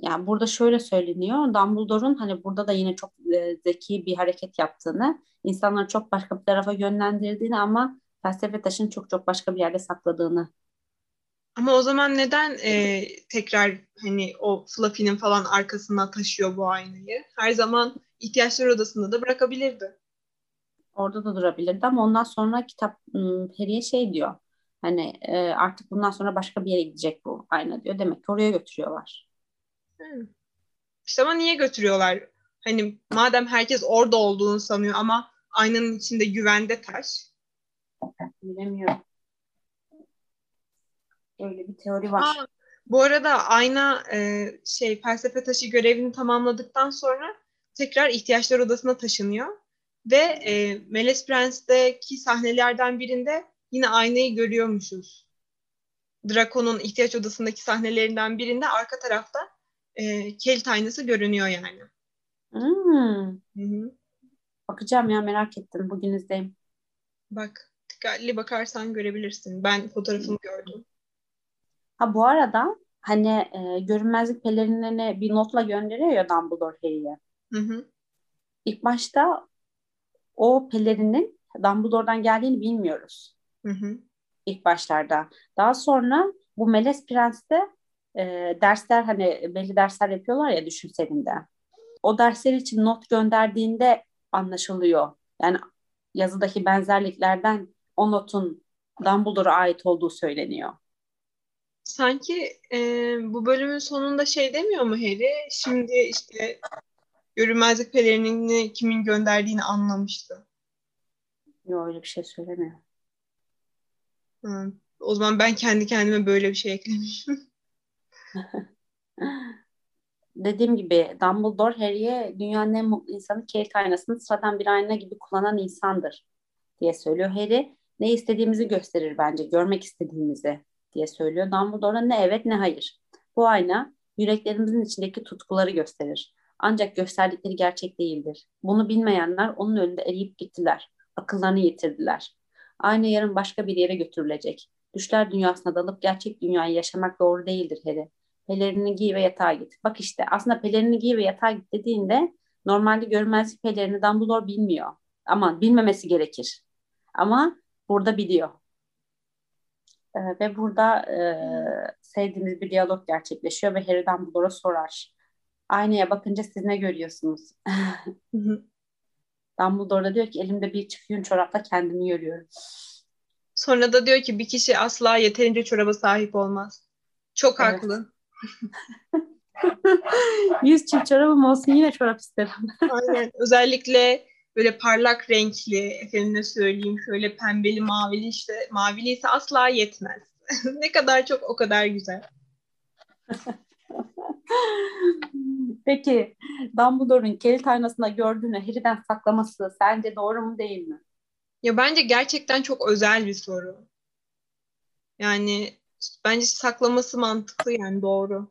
Yani burada şöyle söyleniyor. Dumbledore'un hani burada da yine çok e, zeki bir hareket yaptığını, insanları çok başka bir tarafa yönlendirdiğini ama felsefe taşını çok çok başka bir yerde sakladığını Ama o zaman neden e, tekrar hani o Fluffy'nin falan arkasına taşıyor bu aynayı? Her zaman ihtiyaçlar odasında da bırakabilirdi. Orada da durabilirdi ama ondan sonra kitap Harry'e şey diyor. Hani e, artık bundan sonra başka bir yere gidecek bu ayna diyor. Demek ki oraya götürüyorlar. Hmm. İşte ama niye götürüyorlar? Hani madem herkes orada olduğunu sanıyor ama aynanın içinde güvende taş. Bilemiyorum. Öyle bir teori var. Aa, bu arada ayna e, şey felsefe taşı görevini tamamladıktan sonra tekrar ihtiyaçlar odasına taşınıyor ve e, Meles Prens'teki sahnelerden birinde yine aynayı görüyormuşuz. Draco'nun ihtiyaç odasındaki sahnelerinden birinde arka tarafta e, Kelt aynası görünüyor yani. Hmm. Hı-hı. Bakacağım ya merak ettim. Bugün izleyeyim. Bak dikkatli bakarsan görebilirsin. Ben fotoğrafını gördüm. Ha bu arada hani e, görünmezlik pelerinlerini bir notla gönderiyor ya Dumbledore Harry'e. Hı hı. İlk başta o pelerinin Dumbledore'dan geldiğini bilmiyoruz. Hı hı. İlk başlarda. Daha sonra bu Melez Prens'te e, dersler hani belli dersler yapıyorlar ya düşün seninde. O dersler için not gönderdiğinde anlaşılıyor. Yani yazıdaki benzerliklerden o notun Dumbledore'a ait olduğu söyleniyor. Sanki e, bu bölümün sonunda şey demiyor mu Harry? Şimdi işte görünmezlik pelerinini kimin gönderdiğini anlamıştı. Yok öyle bir şey söylemiyor. Hı. O zaman ben kendi kendime böyle bir şey eklemişim. Dediğim gibi Dumbledore Harry'e dünyanın en mutlu insanı Kate aynasını sıradan bir ayna gibi kullanan insandır diye söylüyor. Harry ne istediğimizi gösterir bence, görmek istediğimizi diye söylüyor. Dumbledore'a ne evet ne hayır. Bu ayna yüreklerimizin içindeki tutkuları gösterir. Ancak gösterdikleri gerçek değildir. Bunu bilmeyenler onun önünde eriyip gittiler. Akıllarını yitirdiler. Ayna yarın başka bir yere götürülecek. Düşler dünyasına dalıp gerçek dünyayı yaşamak doğru değildir Harry. Pelerini giy ve yatağa git. Bak işte aslında pelerini giy ve yatağa git dediğinde normalde görmezlik pelerini Dumbledore bilmiyor. Ama bilmemesi gerekir. Ama burada biliyor. Ee, ve burada e, sevdiğimiz bir diyalog gerçekleşiyor ve Harry Dumbledore'a sorar. Aynaya bakınca siz ne görüyorsunuz? Dumbledore da diyor ki elimde bir çift yün çorapla kendimi görüyorum. Sonra da diyor ki bir kişi asla yeterince çoraba sahip olmaz. Çok evet. haklı. Yüz çift çorabım olsun yine çorap isterim. Aynen. Özellikle böyle parlak renkli, efendime söyleyeyim şöyle pembeli, mavili işte mavili ise asla yetmez. ne kadar çok o kadar güzel. Peki Dumbledore'un kilit aynasında gördüğünü Harry'den saklaması sence doğru mu değil mi? Ya bence gerçekten çok özel bir soru. Yani bence saklaması mantıklı yani doğru.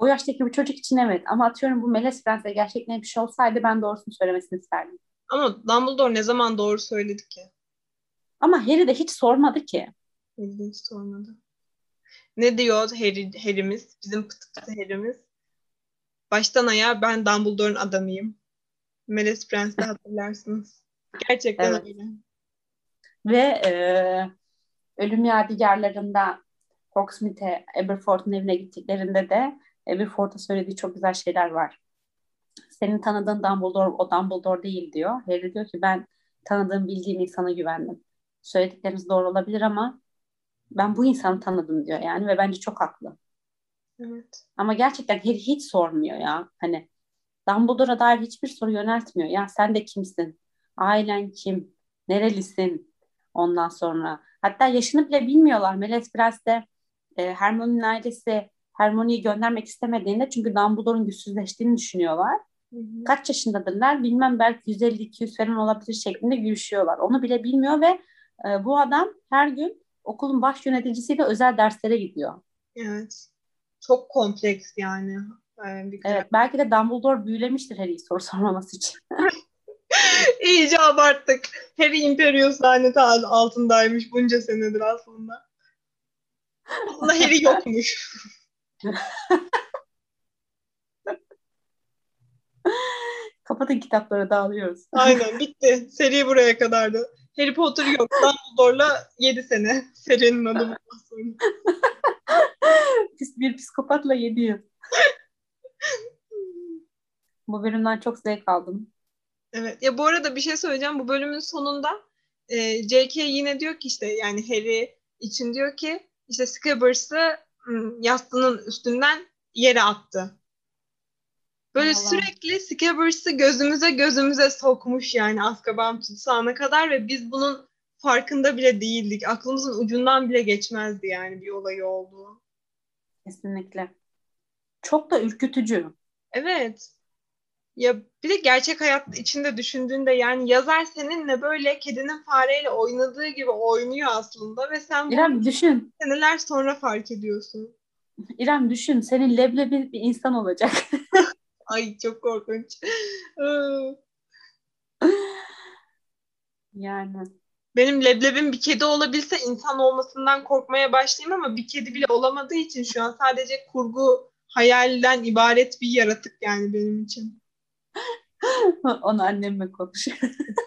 O yaştaki bir çocuk için evet ama atıyorum bu Meles Prens'e gerçekten bir şey olsaydı ben doğrusunu söylemesini isterdim. Ama Dumbledore ne zaman doğru söyledi ki? Ama Harry de hiç sormadı ki. Harry de hiç sormadı. Ne diyor Harry, Harry'miz? Bizim pıtı pıtı Harry'miz. Baştan ayağa ben Dumbledore'un adamıyım. Meles Prens'te hatırlarsınız. Gerçekten evet. öyle. Ve e, ölüm yadigarlarında Hogsmeade'e Aberforth'un evine gittiklerinde de Aberforth'a söylediği çok güzel şeyler var. Senin tanıdığın Dumbledore o Dumbledore değil diyor. Harry diyor ki ben tanıdığım bildiğim insana güvendim. Söyledikleriniz doğru olabilir ama ben bu insanı tanıdım diyor yani ve bence çok haklı. Evet. Ama gerçekten Harry hiç sormuyor ya. Hani Dumbledore'a dair hiçbir soru yöneltmiyor. Ya sen de kimsin? Ailen kim? Nerelisin? Ondan sonra. Hatta yaşını bile bilmiyorlar. Meles Prens'te e, Hermione'nin ailesi Hermione'yi göndermek istemediğinde çünkü Dumbledore'un güçsüzleştiğini düşünüyorlar. Hı hı. Kaç yaşındadırlar bilmem belki 150-200 falan olabilir şeklinde gülüşüyorlar. Onu bile bilmiyor ve e, bu adam her gün okulun baş yöneticisiyle özel derslere gidiyor. Evet. Çok kompleks yani. yani evet belki de Dumbledore büyülemiştir Harry'i soru sormaması için. İyice abarttık. Harry Imperius laneti altındaymış bunca senedir aslında. Aslında Harry yokmuş. Kapatın kitapları dağılıyoruz. Aynen bitti. Seri buraya kadardı. Harry Potter yok. Dumbledore'la 7 sene. Serinin adı Bir psikopatla yedi yıl. Bu bölümden çok zevk aldım. Evet. Ya bu arada bir şey söyleyeceğim. Bu bölümün sonunda e, J.K. yine diyor ki işte yani Harry için diyor ki işte Scabbers'ı hmm, yastığının üstünden yere attı. Böyle Allah'ım. sürekli Scabbers'ı gözümüze gözümüze sokmuş yani Azkaban tutsağına kadar ve biz bunun farkında bile değildik. Aklımızın ucundan bile geçmezdi yani bir olayı olduğu. Kesinlikle. Çok da ürkütücü. Evet. Ya bir de gerçek hayat içinde düşündüğünde yani yazar seninle böyle kedinin fareyle oynadığı gibi oynuyor aslında ve sen İrem düşün. seneler sonra fark ediyorsun. İrem düşün. Senin leblebi bir insan olacak. Ay çok korkunç. Yani. Benim leblebim bir kedi olabilse insan olmasından korkmaya başlayayım ama bir kedi bile olamadığı için şu an sadece kurgu hayalden ibaret bir yaratık yani benim için. Onu annemle konuş.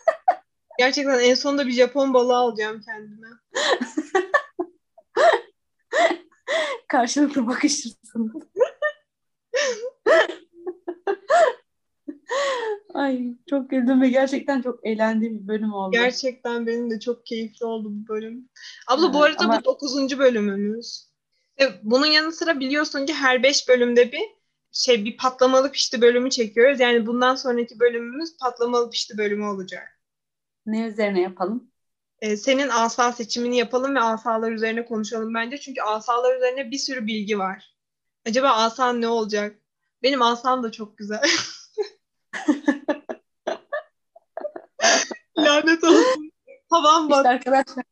Gerçekten en sonunda bir Japon balığı alacağım kendime. Karşılıklı bakışırsın. Ay çok güldüm ve gerçekten çok eğlendiğim bir bölüm oldu. Gerçekten benim de çok keyifli oldu bu bölüm. Abla bu Evet, arada ama- bu 9. bölümümüz. Ve bunun yanı sıra biliyorsun ki her 5 bölümde bir şey bir patlamalı pişti bölümü çekiyoruz. Yani bundan sonraki bölümümüz patlamalı pişti bölümü olacak. Ne üzerine yapalım? Ee, senin asa seçimini yapalım ve asalar üzerine konuşalım bence. Çünkü asalar üzerine bir sürü bilgi var. Acaba asan ne olacak? Benim asam da çok güzel. Lanet olsun. Havan İşte bak. arkadaşlar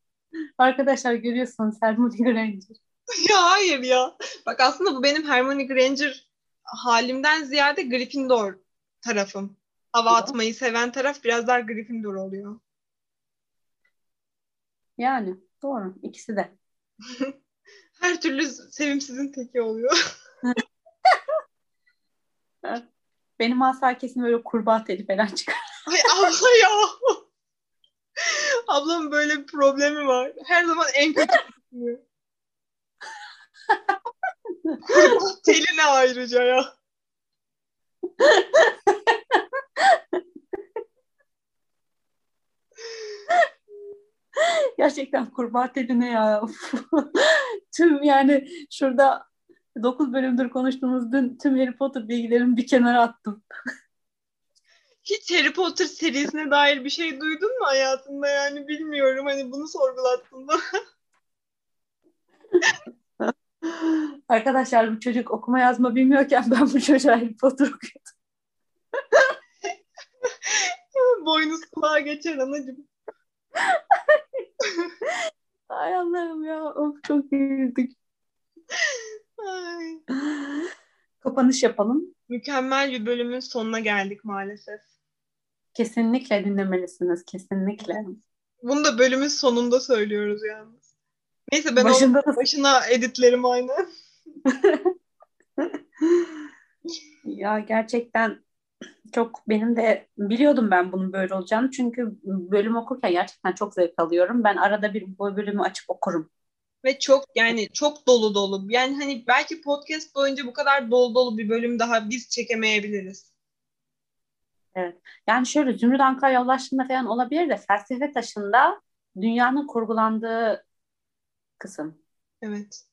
arkadaşlar görüyorsunuz Hermione Granger. Ya hayır ya. Bak aslında bu benim Hermione Granger halimden ziyade Gryffindor tarafım. Hava atmayı seven taraf biraz daha Gryffindor oluyor. Yani doğru ikisi de. Her türlü sevimsizin teki oluyor. Benim asa kesin böyle kurbağa teli falan çıkar. Ay abla ya. Ablamın böyle bir problemi var. Her zaman en kötü teline ayrıca ya. Gerçekten kurbağa teli ne ya? tüm yani şurada 9 bölümdür konuştuğumuz dün tüm Harry Potter bilgilerimi bir kenara attım. Hiç Harry Potter serisine dair bir şey duydun mu hayatında yani bilmiyorum. Hani bunu sorgulattın da. Arkadaşlar bu çocuk okuma yazma bilmiyorken ben bu çocuğa Harry Potter okuyordum. Boynuz kulağa geçer anacığım. Ay Allah'ım ya of çok güldük. Kapanış yapalım. Mükemmel bir bölümün sonuna geldik maalesef. Kesinlikle dinlemelisiniz kesinlikle. Bunu da bölümün sonunda söylüyoruz yalnız. Neyse ben Başında da- başına editlerim aynı. Ya gerçekten çok benim de biliyordum ben bunun böyle olacağını çünkü bölüm okurken gerçekten çok zevk alıyorum. Ben arada bir bu bölümü açıp okurum. Ve çok yani çok dolu dolu. Yani hani belki podcast boyunca bu kadar dolu dolu bir bölüm daha biz çekemeyebiliriz. Yani şöyle Zümrüt Ankara'ya ulaştığında falan olabilir de felsefe taşında dünyanın kurgulandığı kısım. Evet.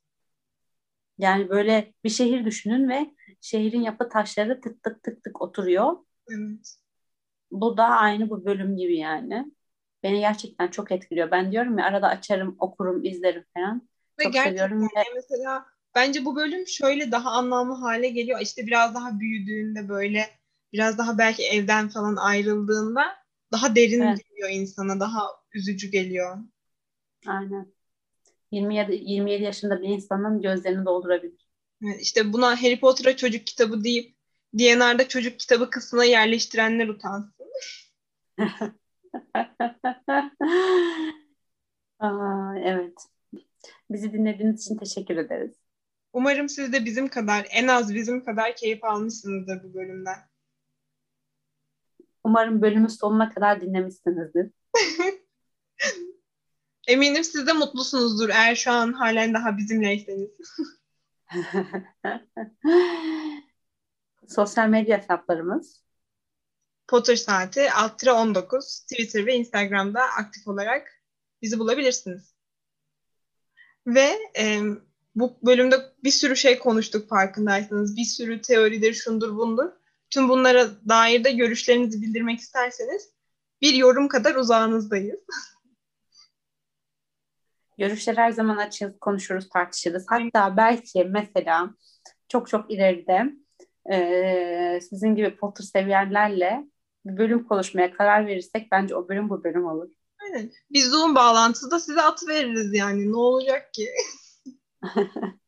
Yani böyle bir şehir düşünün ve şehrin yapı taşları tık tık tık tık oturuyor. Evet. Bu da aynı bu bölüm gibi yani. Beni gerçekten çok etkiliyor. Ben diyorum ya arada açarım, okurum, izlerim falan. Ve Çok seviyorum ve mesela bence bu bölüm şöyle daha anlamlı hale geliyor. İşte biraz daha büyüdüğünde böyle biraz daha belki evden falan ayrıldığında daha derin Evet. geliyor insana. Daha üzücü geliyor. aynen 27 27 yaşında bir insanın gözlerini doldurabilir. İşte buna Harry Potter'a çocuk kitabı deyip DNR'da çocuk kitabı kısmına yerleştirenler utansın. Aa, evet. Bizi dinlediğiniz için teşekkür ederiz. Umarım siz de bizim kadar, en az bizim kadar keyif almışsınızdır bu bölümden. Umarım bölümün sonuna kadar dinlemişsinizdir. Eminim siz de mutlusunuzdur eğer şu an halen daha bizimleyseniz. Sosyal medya hesaplarımız. Potter Saati alt 19 Twitter ve Instagram'da aktif olarak bizi bulabilirsiniz. Ve e, bu bölümde bir sürü şey konuştuk farkındaysanız. Bir sürü teoridir, şundur bundur. Tüm bunlara dair de görüşlerinizi bildirmek isterseniz bir yorum kadar uzağınızdayız. Görüşler her zaman açığız, konuşuruz, tartışırız. Hatta belki mesela çok çok ileride e, sizin gibi Potter seviyenlerle bir bölüm konuşmaya karar verirsek bence o bölüm bu bölüm olur. Aynen. Biz Zoom bağlantısı da size at veririz yani. Ne olacak ki?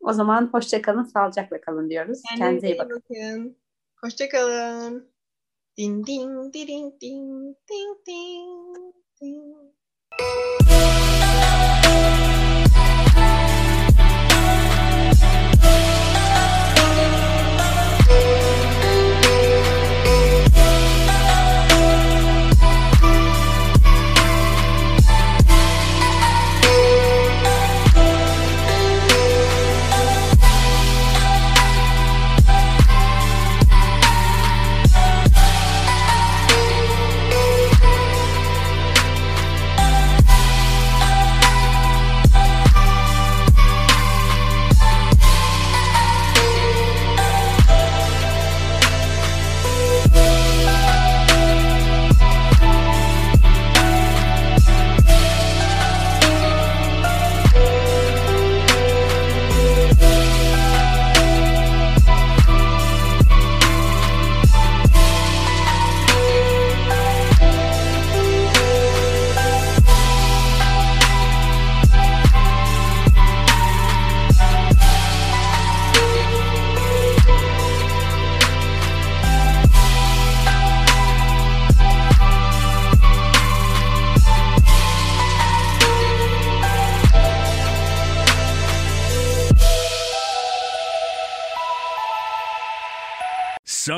o zaman hoşçakalın, sağlıcakla kalın diyoruz. Kendinize iyi bakın. bakın. Hoşçakalın. Ding ding ding ding ding ding ding.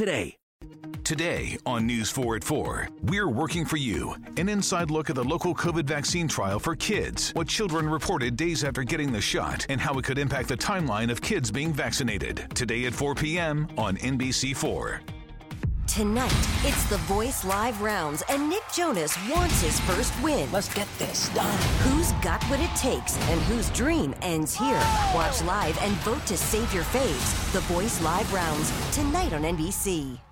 today. Today on News 4 at 4, we're working for you. An inside look at the local COVID vaccine trial for kids, what children reported days after getting the shot, and how it could impact the timeline of kids being vaccinated. Today at 4 p.m. on NBC4. Tonight, it's the Voice Live rounds, and Nick Jonas wants his first win. Let's get this done. Who's got what it takes and whose dream ends here? Watch live and vote to save your faves. The Voice Live rounds, tonight on NBC.